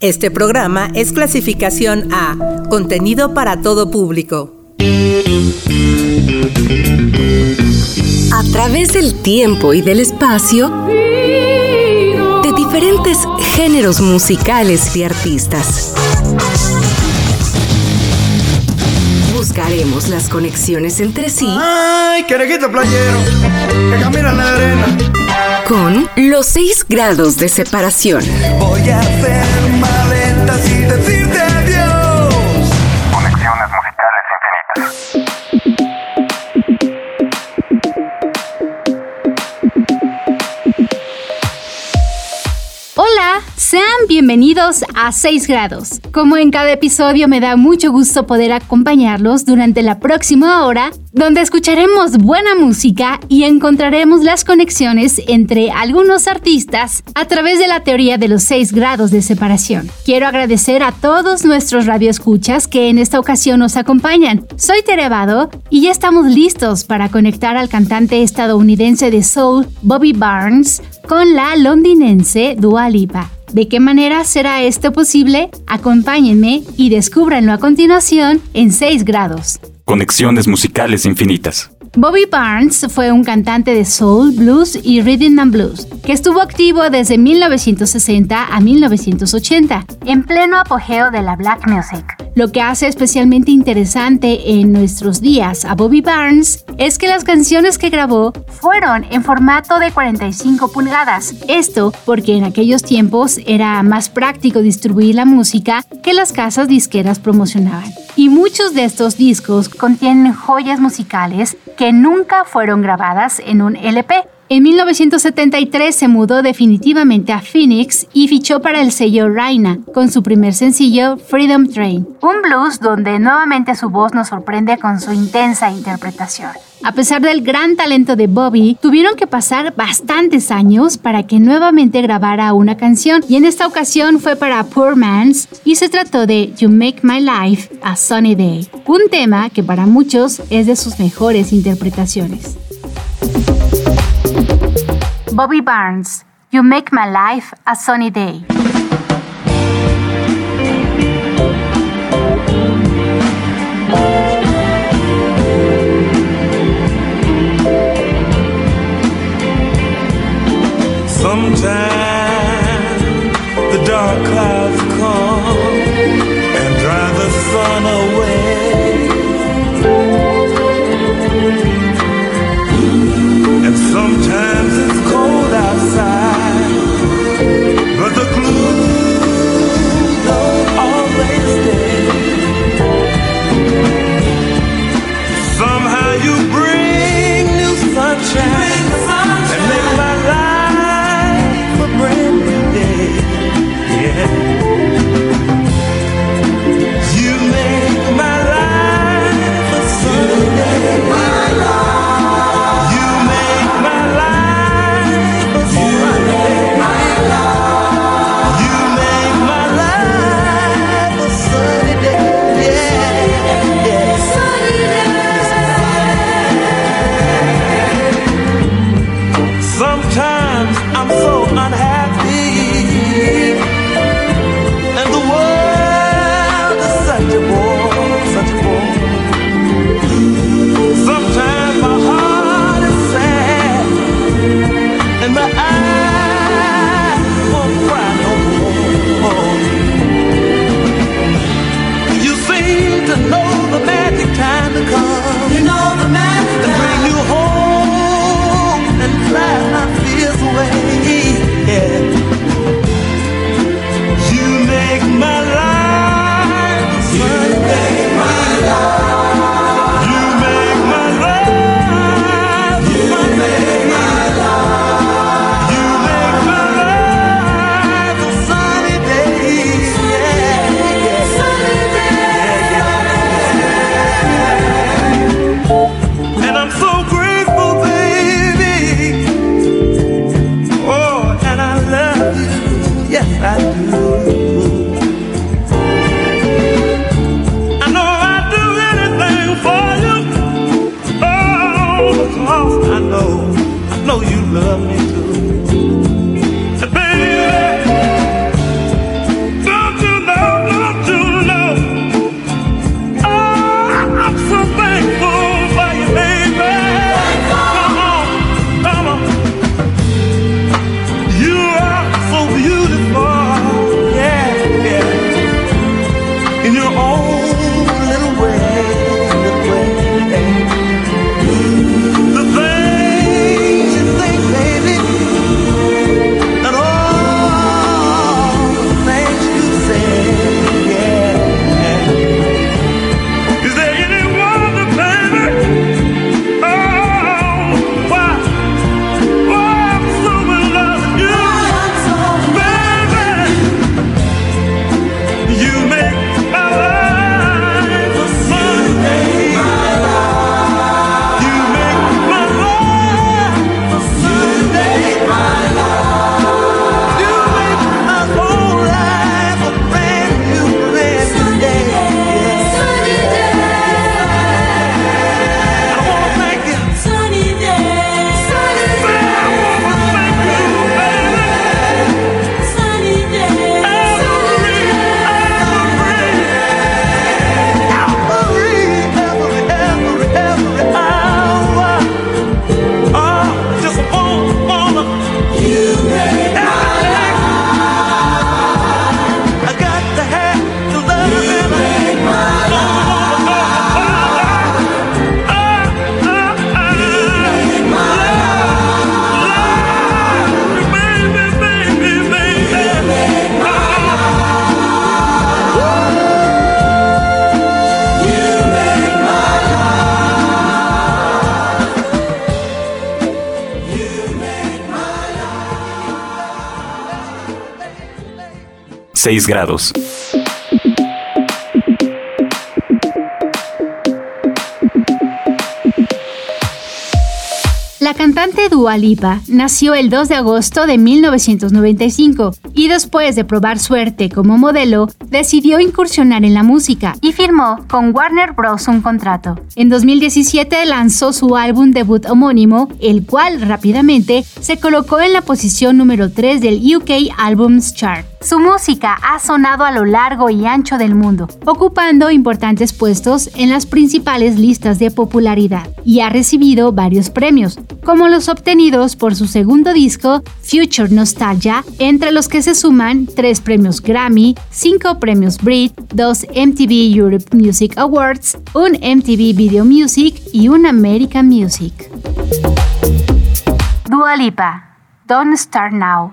Este programa es clasificación A, contenido para todo público. A través del tiempo y del espacio, de diferentes géneros musicales y artistas. Buscaremos las conexiones entre sí. ¡Ay, querejito playero! Que camina en la arena. Con los seis grados de separación. Voy a hacer maletas Hola, sean bienvenidos a 6 grados. Como en cada episodio me da mucho gusto poder acompañarlos durante la próxima hora, donde escucharemos buena música y encontraremos las conexiones entre algunos artistas a través de la teoría de los 6 grados de separación. Quiero agradecer a todos nuestros radioescuchas que en esta ocasión nos acompañan. Soy Terevado y ya estamos listos para conectar al cantante estadounidense de soul Bobby Barnes con la londinense Dua Lipa. ¿De qué manera será esto posible? Acompáñenme y descúbranlo a continuación en 6 grados. Conexiones musicales infinitas. Bobby Barnes fue un cantante de soul, blues y rhythm and blues, que estuvo activo desde 1960 a 1980, en pleno apogeo de la black music. Lo que hace especialmente interesante en nuestros días a Bobby Barnes es que las canciones que grabó fueron en formato de 45 pulgadas. Esto porque en aquellos tiempos era más práctico distribuir la música que las casas disqueras promocionaban. Y muchos de estos discos contienen joyas musicales que nunca fueron grabadas en un LP. En 1973 se mudó definitivamente a Phoenix y fichó para el sello Raina con su primer sencillo Freedom Train, un blues donde nuevamente su voz nos sorprende con su intensa interpretación. A pesar del gran talento de Bobby, tuvieron que pasar bastantes años para que nuevamente grabara una canción y en esta ocasión fue para Poor Man's y se trató de You Make My Life a Sunny Day, un tema que para muchos es de sus mejores interpretaciones. Bobby Barnes, You Make My Life a Sunny Day. Sometimes 6 grados. La cantante Dua Lipa nació el 2 de agosto de 1995 y después de probar suerte como modelo, decidió incursionar en la música y firmó con Warner Bros. un contrato. En 2017 lanzó su álbum debut homónimo, el cual rápidamente se colocó en la posición número 3 del UK Albums Chart. Su música ha sonado a lo largo y ancho del mundo, ocupando importantes puestos en las principales listas de popularidad y ha recibido varios premios, como los obtenidos por su segundo disco, Future Nostalgia, entre los que se suman tres premios Grammy, cinco premios Brit, dos MTV Europe Music Awards, un MTV Video Music y un American Music. Dua Lipa, Don't Start Now.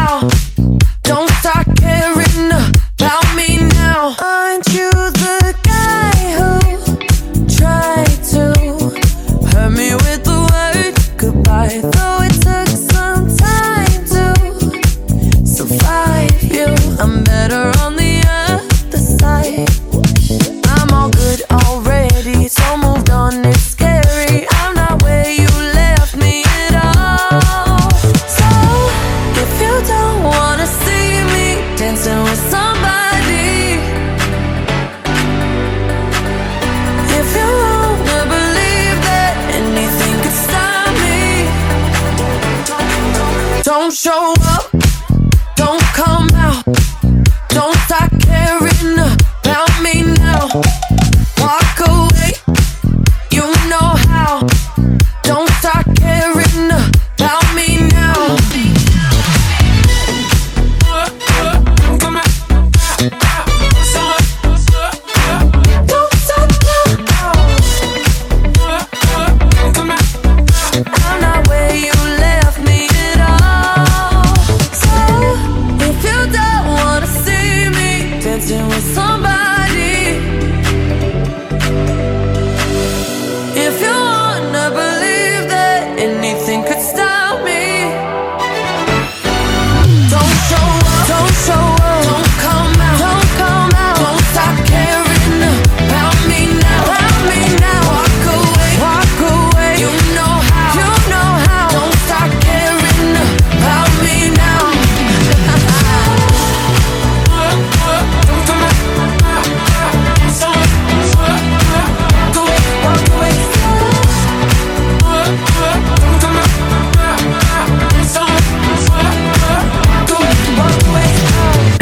know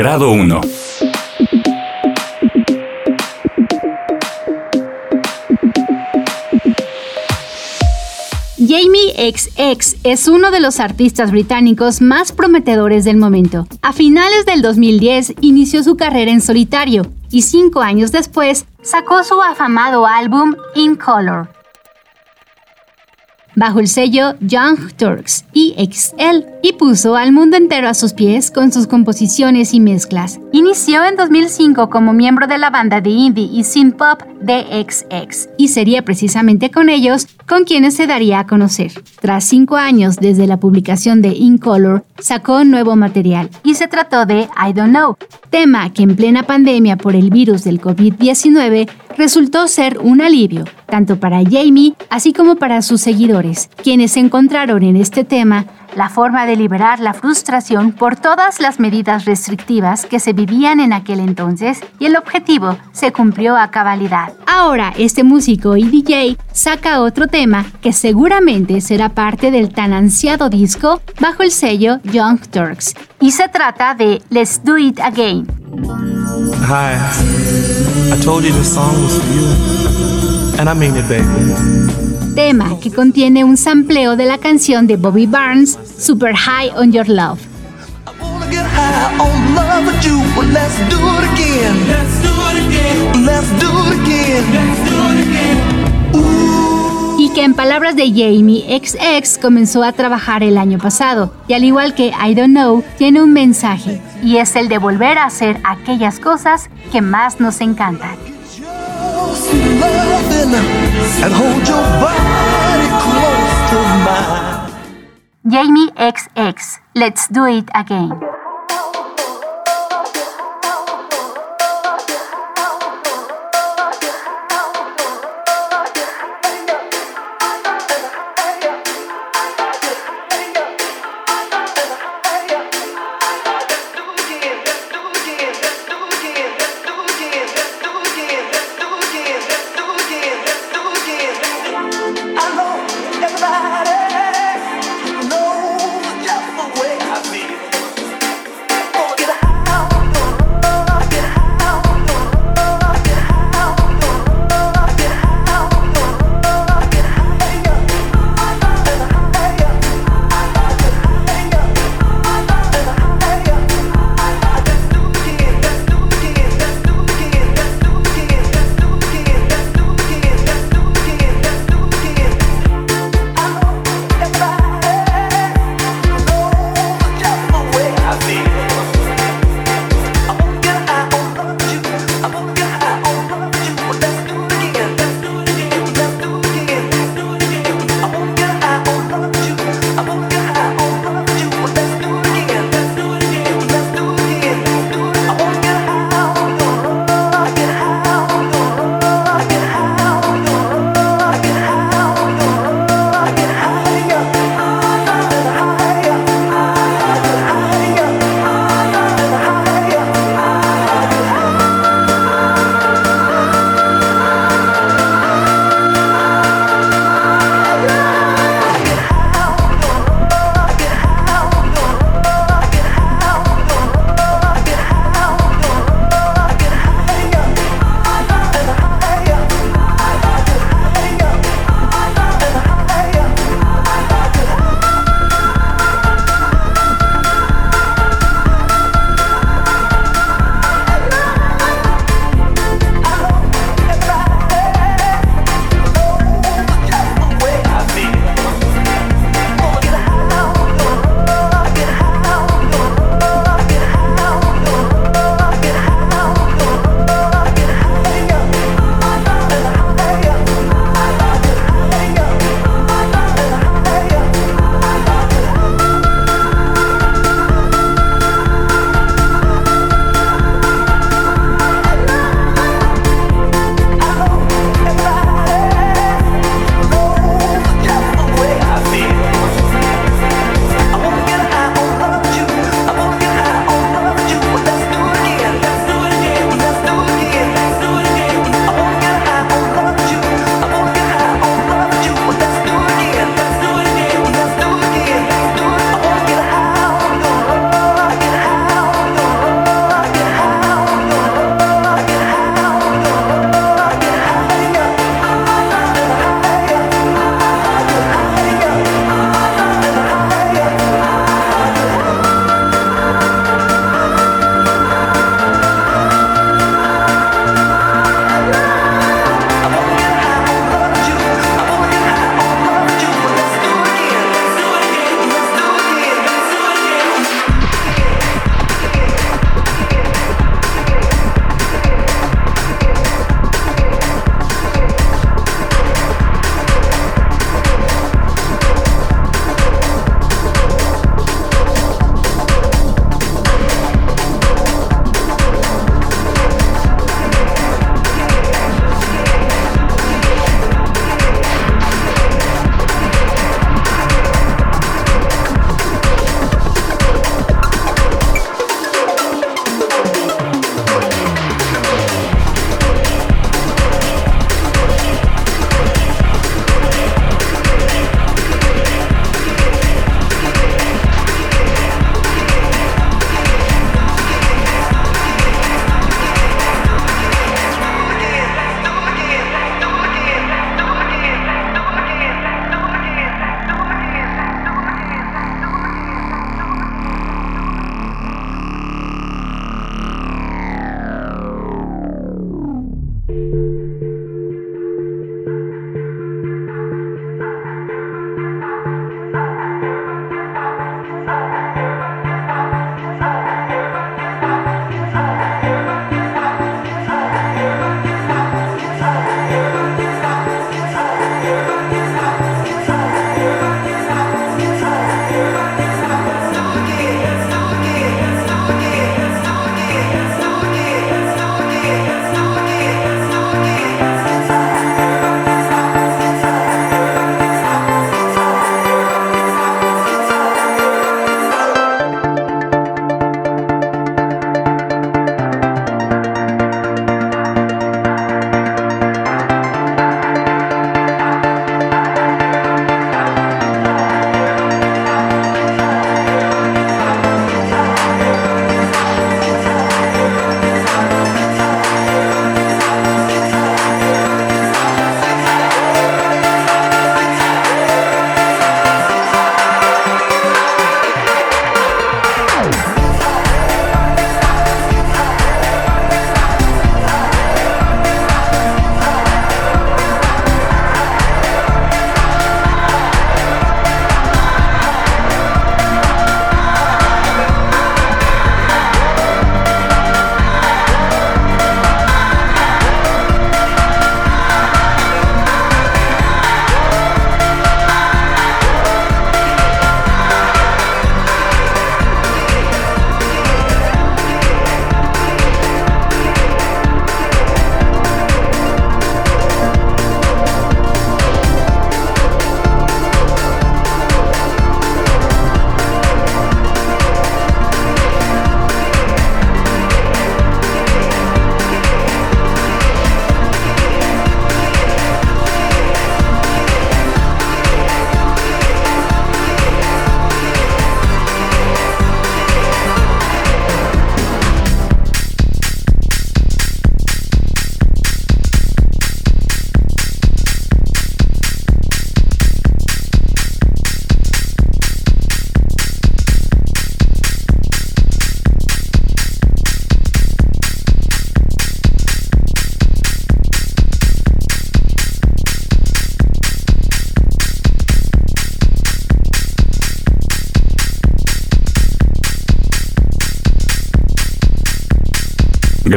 Grado 1. Jamie XX es uno de los artistas británicos más prometedores del momento. A finales del 2010 inició su carrera en solitario y cinco años después sacó su afamado álbum In Color. Bajo el sello Young Turks EXL y puso al mundo entero a sus pies con sus composiciones y mezclas. Inició en 2005 como miembro de la banda de indie y synth pop DXX y sería precisamente con ellos con quienes se daría a conocer. Tras cinco años desde la publicación de In Color, sacó nuevo material y se trató de I Don't Know, tema que en plena pandemia por el virus del COVID-19 resultó ser un alivio, tanto para Jamie así como para sus seguidores, quienes encontraron en este tema la forma de liberar la frustración por todas las medidas restrictivas que se vivían en aquel entonces y el objetivo se cumplió a cabalidad. Ahora este músico y DJ saca otro tema que seguramente será parte del tan ansiado disco bajo el sello Young Turks y se trata de Let's Do It Again. Hi, I told you this song was for you, and I mean it, baby. Tema que contiene un sampleo de la canción de Bobby Barnes, Super High on Your Love. Y que en palabras de Jamie XX comenzó a trabajar el año pasado, y al igual que I Don't Know, tiene un mensaje, y es el de volver a hacer aquellas cosas que más nos encantan. Jamie XX, let's do it again.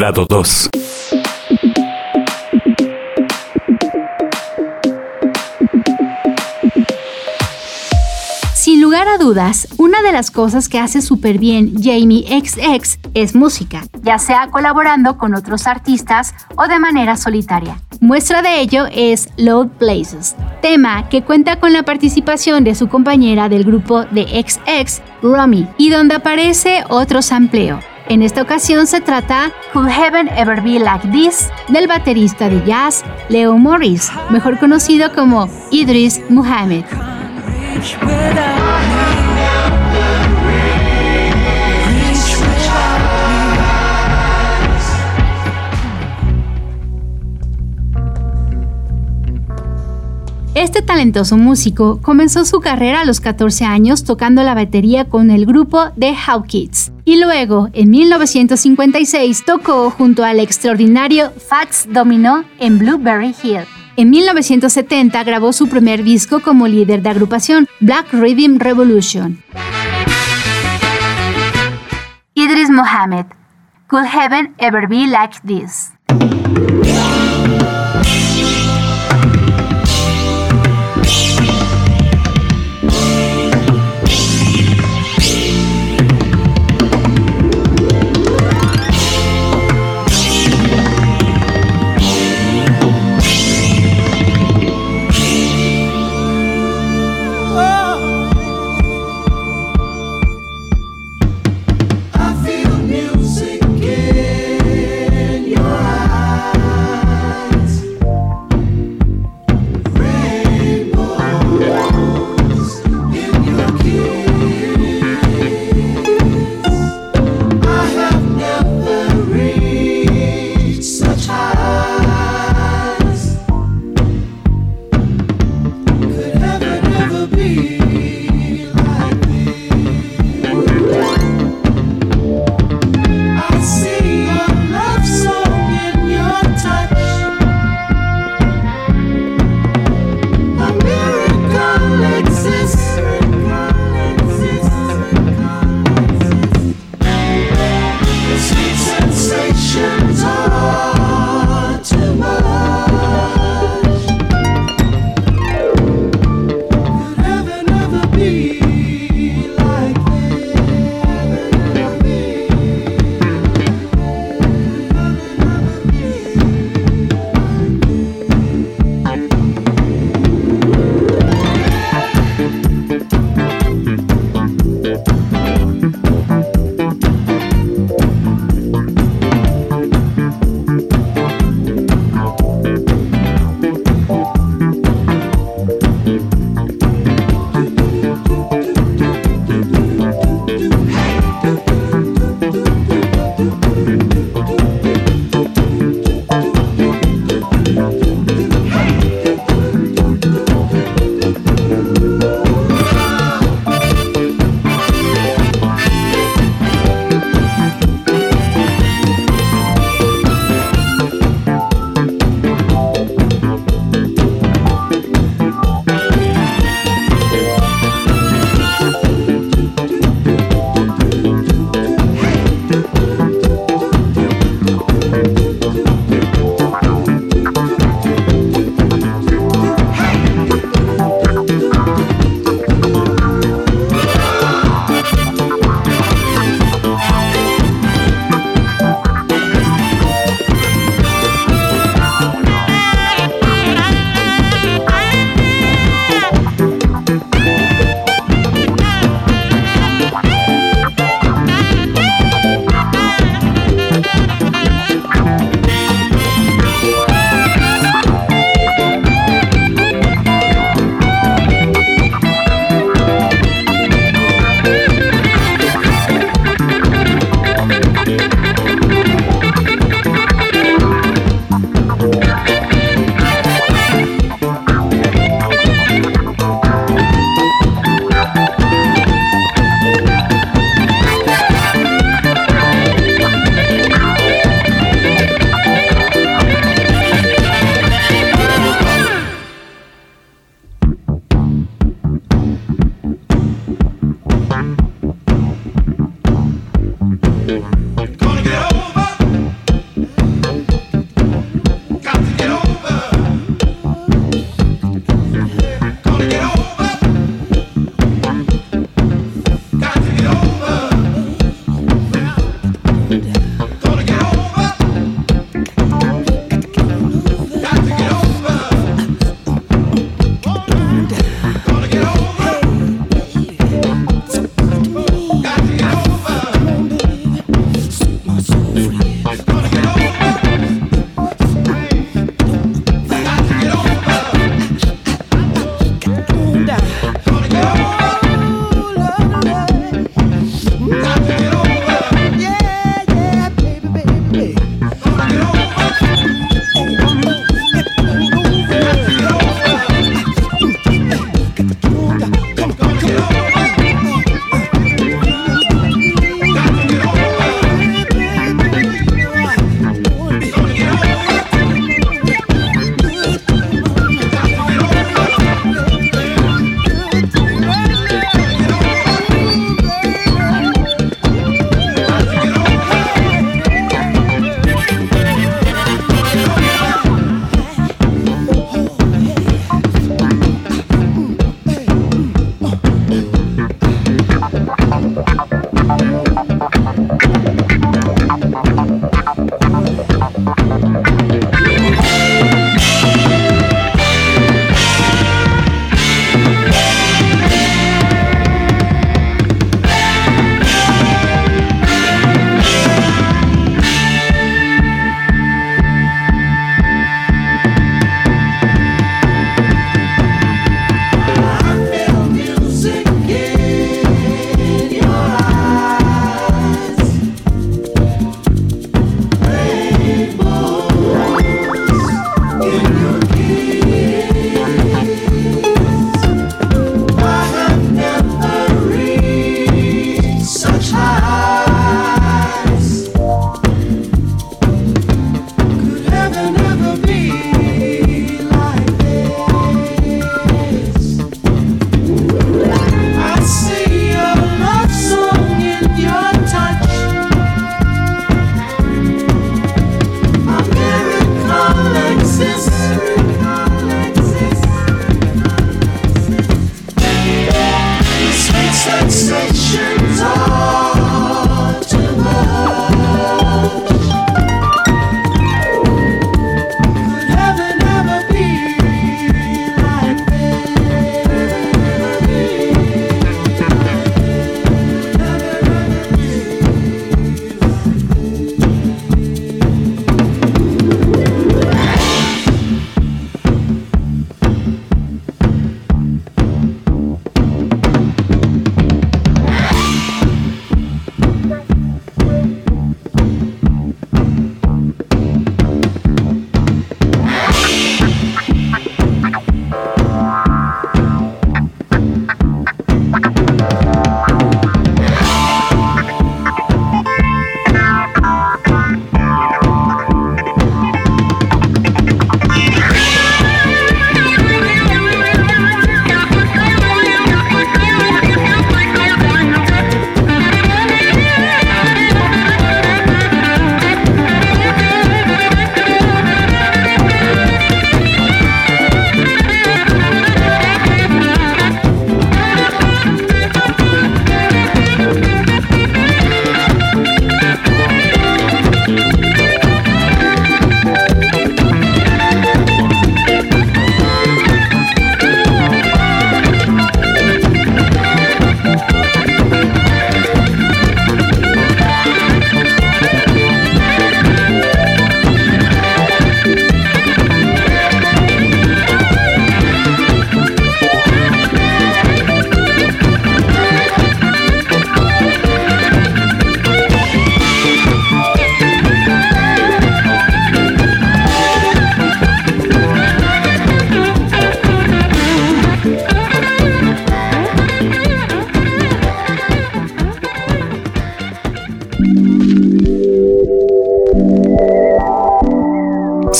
Grado 2. Sin lugar a dudas, una de las cosas que hace súper bien Jamie XX es música, ya sea colaborando con otros artistas o de manera solitaria. Muestra de ello es Load Places, tema que cuenta con la participación de su compañera del grupo de XX, Romy, y donde aparece otro sampleo. En esta ocasión se trata Could Heaven Ever Be Like This del baterista de jazz Leo Morris, mejor conocido como Idris Muhammad. Este talentoso músico comenzó su carrera a los 14 años tocando la batería con el grupo The How Kids y luego, en 1956, tocó junto al extraordinario Fats Domino en Blueberry Hill. En 1970 grabó su primer disco como líder de agrupación, Black Rhythm Revolution. Idris Mohammed, Could Heaven Ever Be Like This?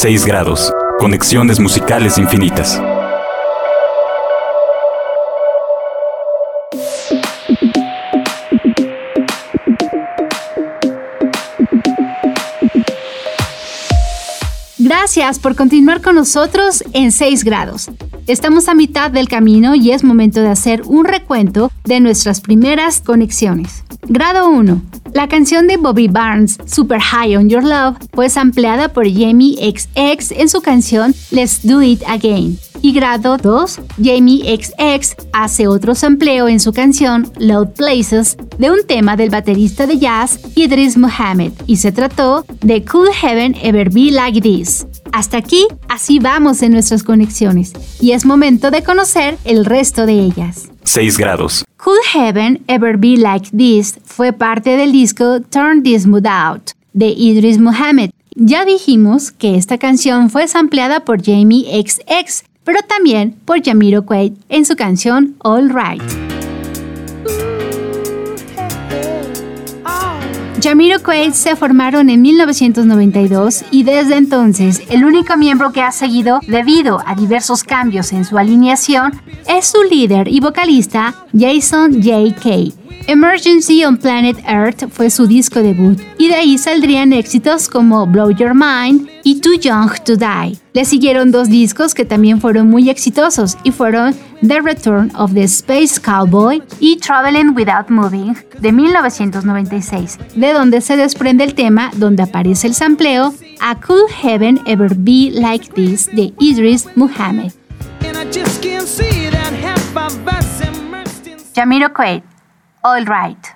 6 grados. Conexiones musicales infinitas. Gracias por continuar con nosotros en 6 grados. Estamos a mitad del camino y es momento de hacer un recuento de nuestras primeras conexiones. Grado 1. La canción de Bobby Barnes, Super High on Your Love, fue ampliada por Jamie XX en su canción Let's Do It Again. Y grado 2, Jamie XX hace otro sampleo en su canción Loud Places de un tema del baterista de jazz Idris Muhammad y se trató de Could Heaven Ever Be Like This. Hasta aquí, así vamos en nuestras conexiones y es momento de conocer el resto de ellas. 6 grados. Could Heaven Ever Be Like This fue parte del disco Turn This Mood Out de Idris Muhammad. Ya dijimos que esta canción fue sampleada por Jamie XX, pero también por Jamiroquai en su canción All Right. Jamiroquai se formaron en 1992 y desde entonces el único miembro que ha seguido debido a diversos cambios en su alineación es su líder y vocalista Jason J.K. Emergency on Planet Earth fue su disco debut y de ahí saldrían éxitos como Blow Your Mind y Too Young to Die. Le siguieron dos discos que también fueron muy exitosos y fueron The Return of the Space Cowboy y Traveling Without Moving de 1996, de donde se desprende el tema donde aparece el sampleo A Could Heaven Ever Be Like This de Idris Muhammad. Jamiroquai all right.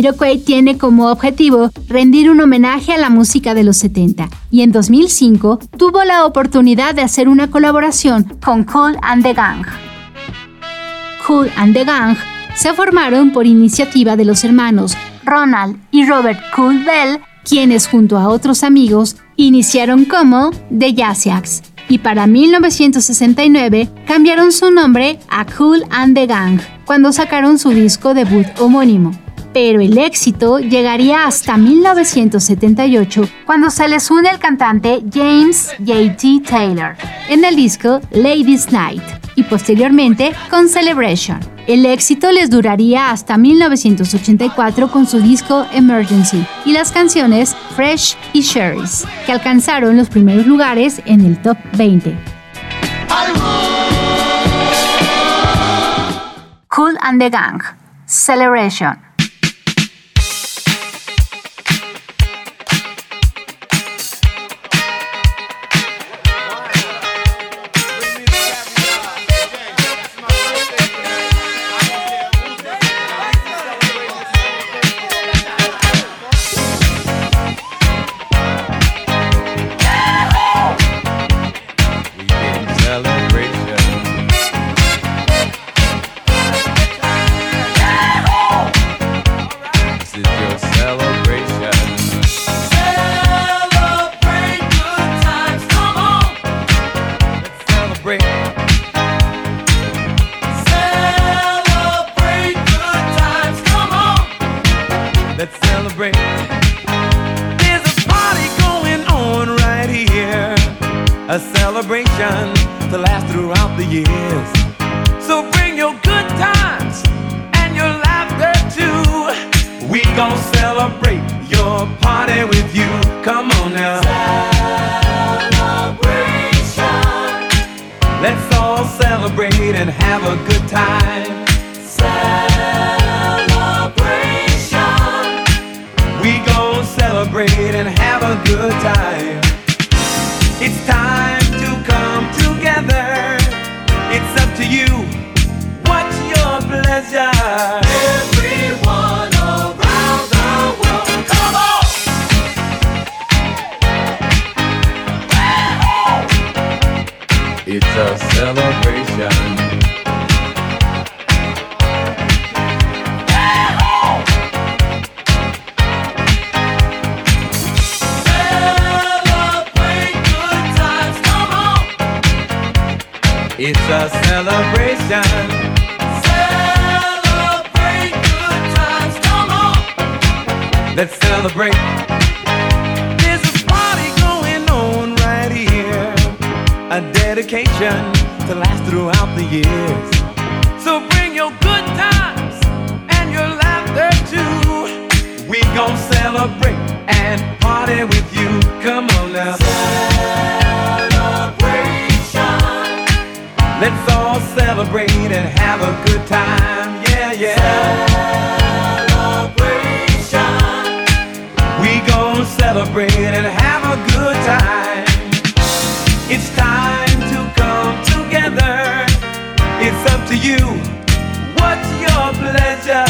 Jamiroquai tiene como objetivo rendir un homenaje a la música de los 70 y en 2005 tuvo la oportunidad de hacer una colaboración con Cool and the Gang. Cool and the Gang se formaron por iniciativa de los hermanos Ronald y Robert Cool Bell, quienes junto a otros amigos iniciaron como The Jazziacs y para 1969 cambiaron su nombre a Cool and the Gang cuando sacaron su disco debut homónimo pero el éxito llegaría hasta 1978 cuando se les une el cantante James J.T. Taylor en el disco Ladies Night y posteriormente con Celebration. El éxito les duraría hasta 1984 con su disco Emergency y las canciones Fresh y Sherry's, que alcanzaron los primeros lugares en el top 20. Cool and the Gang, Celebration. It's a celebration. Celebrate good times, come on. Let's celebrate. There's a party going on right here. A dedication to last throughout the years. So bring your good times and your laughter too. We gon' celebrate and party with you. Come on now. Celebrate. Let's all celebrate and have a good time. Yeah, yeah. Celebration. We gon' celebrate and have a good time. It's time to come together. It's up to you. What's your pleasure?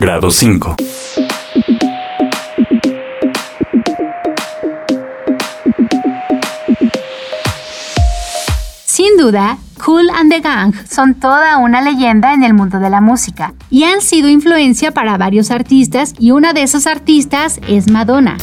Grado 5. Sin duda, Cool and the Gang son toda una leyenda en el mundo de la música y han sido influencia para varios artistas y una de esos artistas es Madonna.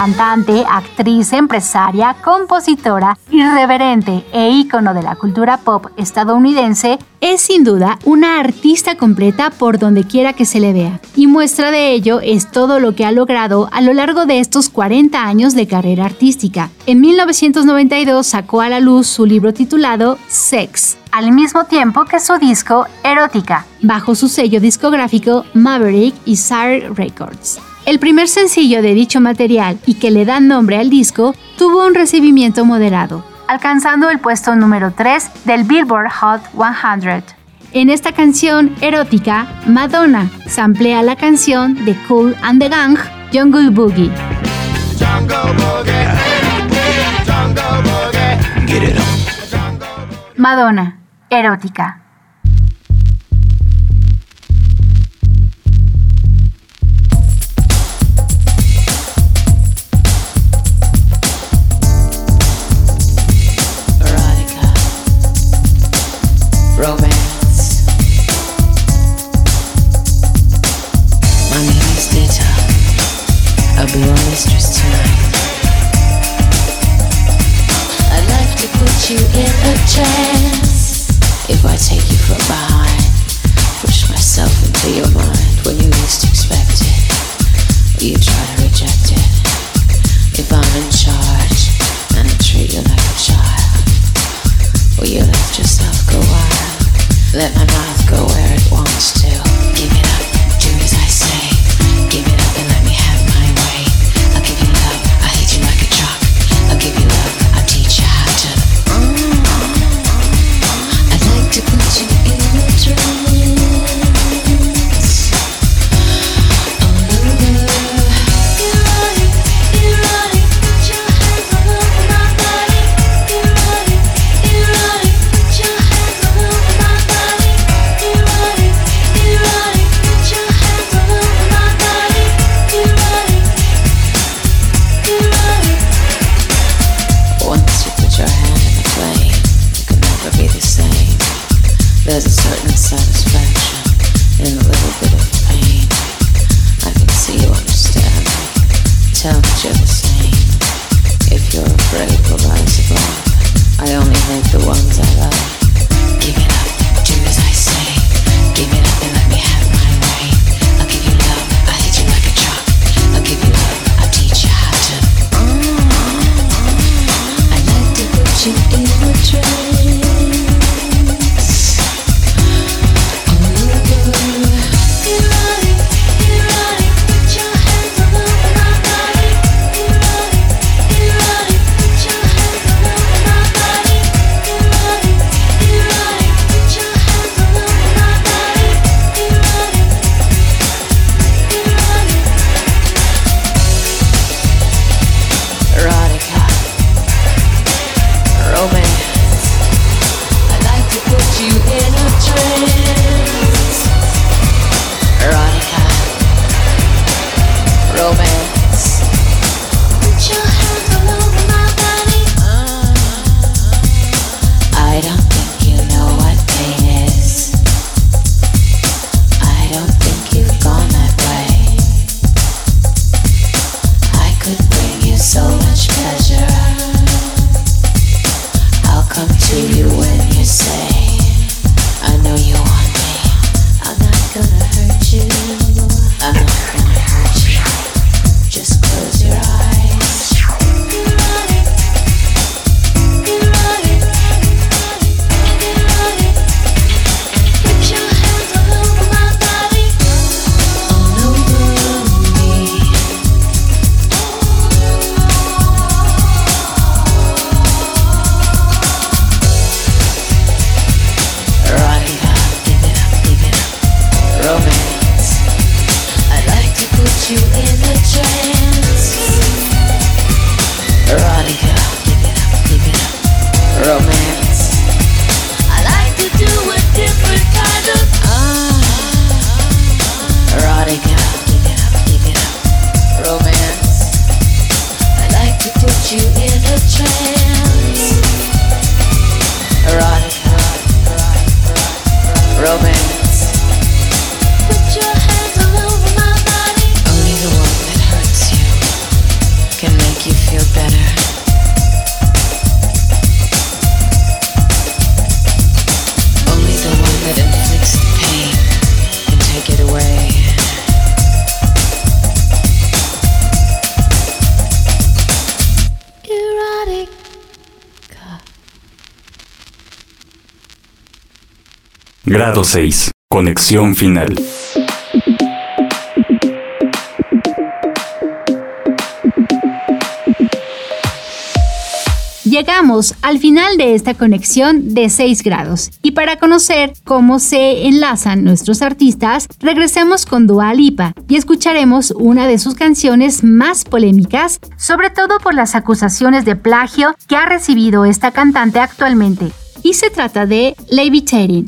Cantante, actriz, empresaria, compositora, irreverente e ícono de la cultura pop estadounidense, es sin duda una artista completa por donde quiera que se le vea. Y muestra de ello es todo lo que ha logrado a lo largo de estos 40 años de carrera artística. En 1992 sacó a la luz su libro titulado Sex, al mismo tiempo que su disco Erótica, bajo su sello discográfico Maverick y Sire Records. El primer sencillo de dicho material y que le da nombre al disco tuvo un recibimiento moderado, alcanzando el puesto número 3 del Billboard Hot 100. En esta canción erótica, Madonna samplea la canción de Cool and the Gang, Jungle Boogie. Madonna, erótica. Grado 6. Conexión final. Llegamos al final de esta conexión de 6 grados y para conocer cómo se enlazan nuestros artistas, regresemos con Dua Lipa y escucharemos una de sus canciones más polémicas, sobre todo por las acusaciones de plagio que ha recibido esta cantante actualmente. Y se trata de Levitating.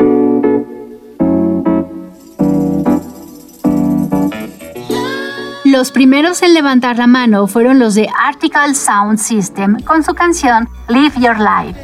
Los primeros en levantar la mano fueron los de Article Sound System con su canción Live Your Life.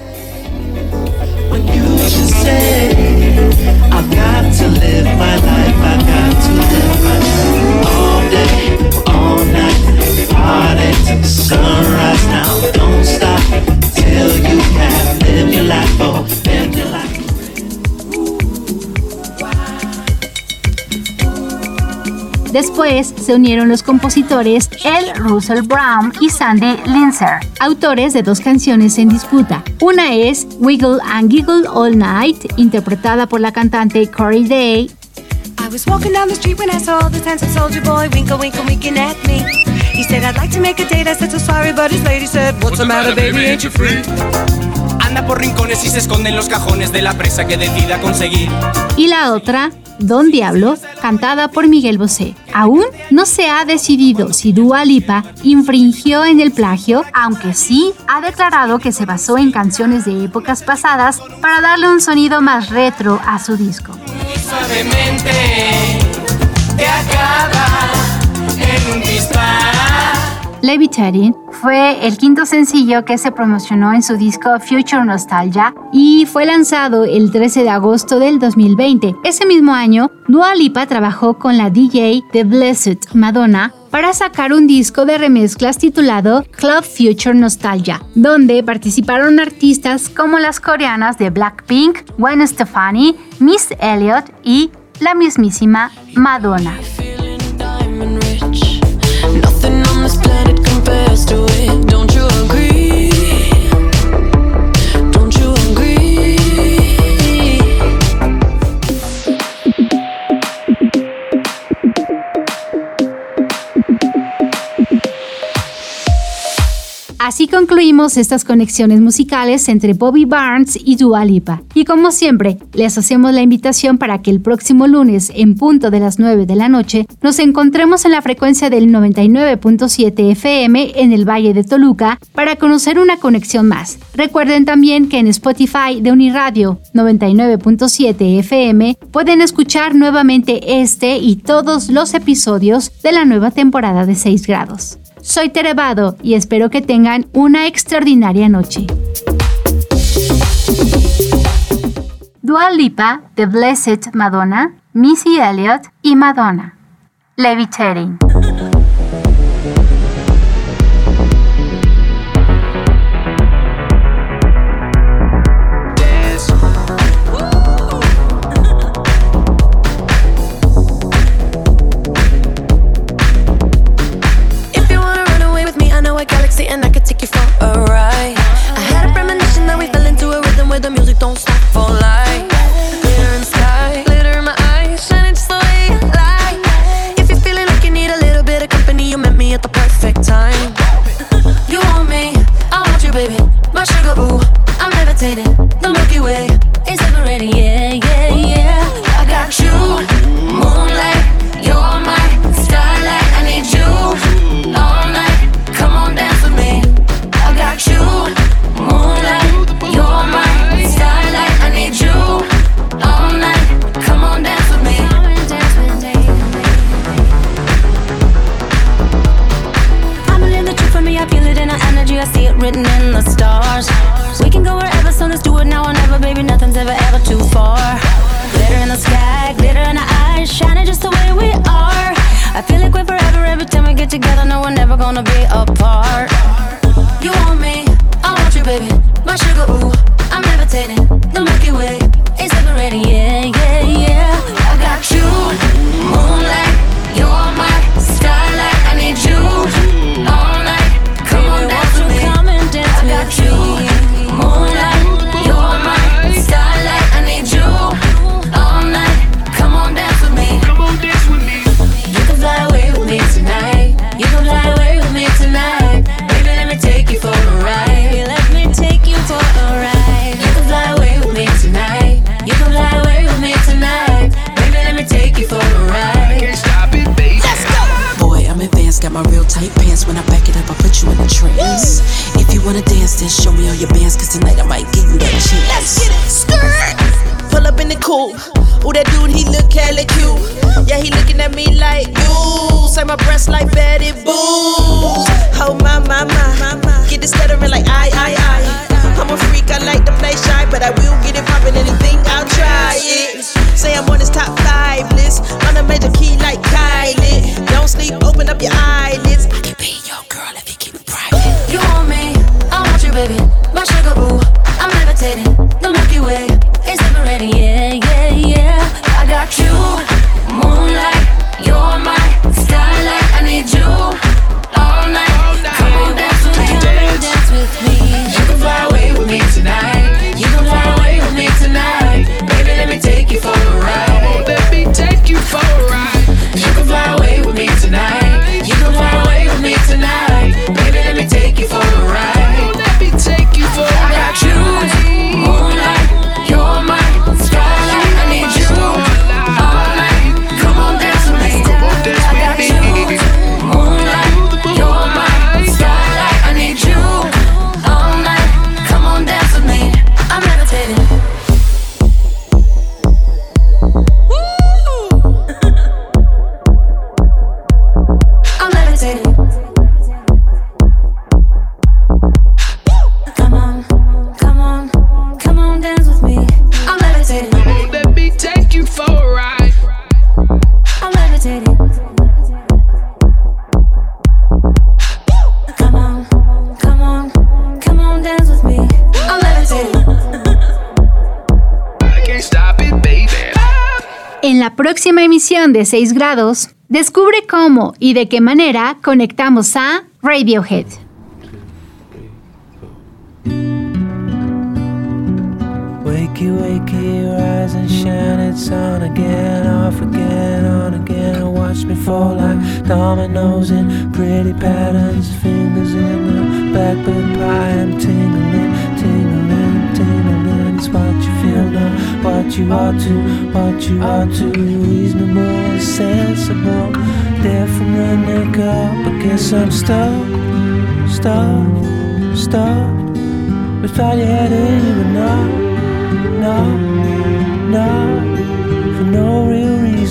Después se unieron los compositores El Russell Brown y Sandy Linzer, autores de dos canciones en disputa. Una es Wiggle and Giggle All Night, interpretada por la cantante Corey Day, I was walking down the street when I saw this handsome soldier boy winkle, winkle, winking at me. He said, I'd like to make a date. I said, so sorry, but his lady said, What's the matter, baby? Ain't you free? Anda por rincones y se esconde en los cajones de la presa que decida conseguir. y la otra, Don Diablo, cantada por Miguel Bosé. Aún no se ha decidido si Dua Lipa infringió en el plagio, aunque sí ha declarado que se basó en canciones de épocas pasadas para darle un sonido más retro a su disco. Suavemente te acaba en un. Levitating fue el quinto sencillo que se promocionó en su disco Future Nostalgia y fue lanzado el 13 de agosto del 2020. Ese mismo año, Dua Lipa trabajó con la DJ The Blessed Madonna para sacar un disco de remezclas titulado Club Future Nostalgia, donde participaron artistas como las coreanas de Blackpink, Gwen Stefani, Miss Elliott y la mismísima Madonna. This planet Concluimos estas conexiones musicales entre Bobby Barnes y Dua Lipa. Y como siempre, les hacemos la invitación para que el próximo lunes, en punto de las 9 de la noche, nos encontremos en la frecuencia del 99.7 FM en el Valle de Toluca para conocer una conexión más. Recuerden también que en Spotify de Uniradio 99.7 FM pueden escuchar nuevamente este y todos los episodios de la nueva temporada de 6 grados. Soy Terevado y espero que tengan una extraordinaria noche. Dua Lipa, The Blessed Madonna, Missy Elliott y Madonna. Levitating. you. sección de 6 grados, descubre cómo y de qué manera conectamos a Radiohead. Wakey, wakey, rise and shine. It's on again, off again, on again. Watch me fall like dominoes in pretty patterns. Fingers in the back of the pie, tingling. you are too, What you are too reasonable, sensible. There from the neck up, I guess I'm stuck, stuck, stuck. Without your head in, you were not, not, not for no reason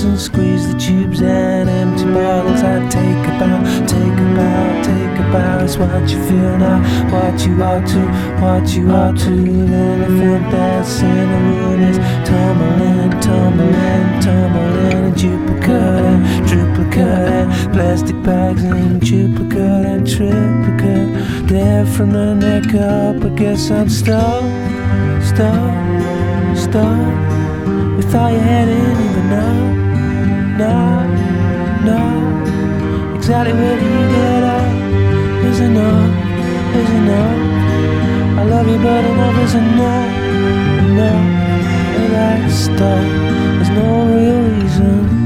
and squeeze the tubes and empty bottles. I take a bow, take a bow, take a bow. It's what you feel now, what you ought to, what you ought to. Then I that's in the room is tumbling, tumbling, tumbling. And duplicate duplicate plastic bags and duplicate and triplicate. There from the neck up, I guess I'm stuck, stuck, stuck. We thought you had it, but now know, know exactly where you get at. Is enough, is enough. I love you, but enough is enough, enough. And I stop. There's no real reason.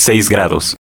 6 grados.